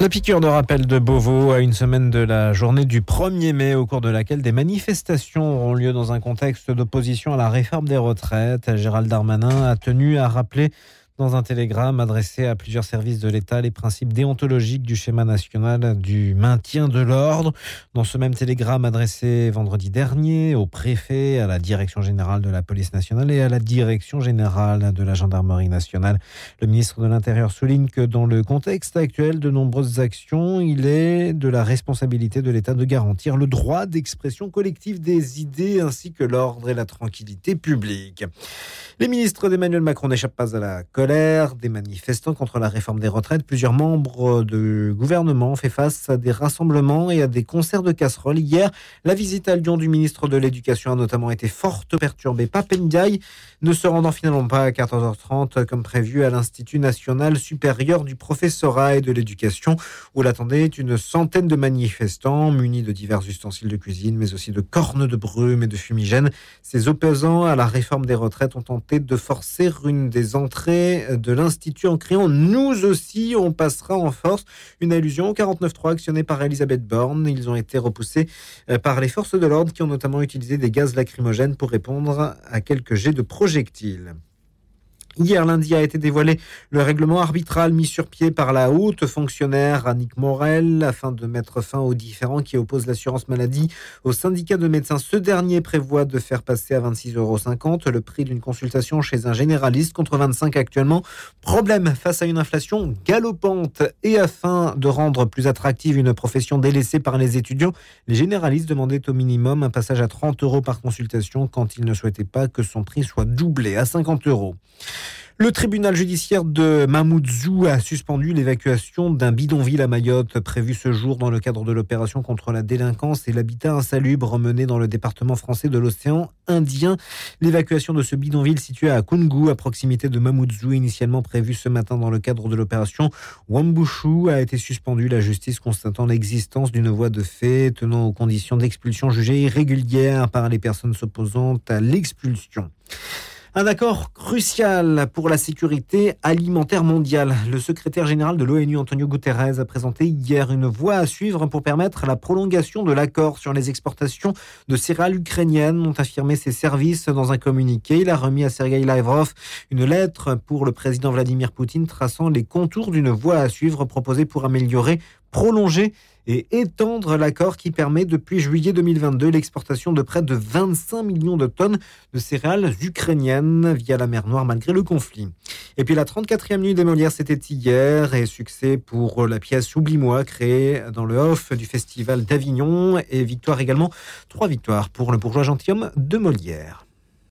La piqûre de rappel de Beauvau à une semaine de la journée du 1er mai au cours de laquelle des manifestations auront lieu dans un contexte d'opposition à la réforme des retraites. Gérald Darmanin a tenu à rappeler dans un télégramme adressé à plusieurs services de l'État les principes déontologiques du schéma national du maintien de l'ordre. Dans ce même télégramme adressé vendredi dernier au préfet, à la direction générale de la police nationale et à la direction générale de la gendarmerie nationale, le ministre de l'Intérieur souligne que dans le contexte actuel de nombreuses actions, il est de la responsabilité de l'État de garantir le droit d'expression collective des idées ainsi que l'ordre et la tranquillité publique. Les ministres d'Emmanuel Macron n'échappent pas à la colère des manifestants contre la réforme des retraites. Plusieurs membres du gouvernement ont fait face à des rassemblements et à des concerts de casseroles. Hier, la visite à Lyon du ministre de l'Éducation a notamment été forte perturbée. Papendiaï ne se rendant finalement pas à 14h30 comme prévu à l'Institut national supérieur du professorat et de l'éducation où l'attendait une centaine de manifestants munis de divers ustensiles de cuisine mais aussi de cornes de brume et de fumigènes. Ces opposants à la réforme des retraites ont tenté de forcer une des entrées de l'Institut en criant Nous aussi, on passera en force. Une allusion au 49.3 actionné par Elisabeth Borne. Ils ont été repoussés euh, par les forces de l'ordre qui ont notamment utilisé des gaz lacrymogènes pour répondre à quelques jets de projectiles. Hier lundi a été dévoilé le règlement arbitral mis sur pied par la haute fonctionnaire Annick Morel afin de mettre fin aux différends qui opposent l'assurance maladie au syndicat de médecins. Ce dernier prévoit de faire passer à 26,50 euros le prix d'une consultation chez un généraliste contre 25 actuellement. Problème face à une inflation galopante et afin de rendre plus attractive une profession délaissée par les étudiants, les généralistes demandaient au minimum un passage à 30 euros par consultation quand ils ne souhaitaient pas que son prix soit doublé à 50 euros. Le tribunal judiciaire de Mamoudzou a suspendu l'évacuation d'un bidonville à Mayotte prévu ce jour dans le cadre de l'opération contre la délinquance et l'habitat insalubre menée dans le département français de l'océan Indien. L'évacuation de ce bidonville situé à Kungu, à proximité de Mamoudzou, initialement prévue ce matin dans le cadre de l'opération Wambushu, a été suspendue. La justice constatant l'existence d'une voie de fait tenant aux conditions d'expulsion jugées irrégulières par les personnes s'opposant à l'expulsion. Un accord crucial pour la sécurité alimentaire mondiale. Le secrétaire général de l'ONU, Antonio Guterres, a présenté hier une voie à suivre pour permettre la prolongation de l'accord sur les exportations de céréales ukrainiennes, ont affirmé ses services dans un communiqué. Il a remis à Sergei Lavrov une lettre pour le président Vladimir Poutine traçant les contours d'une voie à suivre proposée pour améliorer prolonger et étendre l'accord qui permet depuis juillet 2022 l'exportation de près de 25 millions de tonnes de céréales ukrainiennes via la mer Noire malgré le conflit. Et puis la 34e nuit des Molières, c'était hier et succès pour la pièce Oublie-moi créée dans le off du festival d'Avignon et victoire également, trois victoires pour le bourgeois gentilhomme de Molière.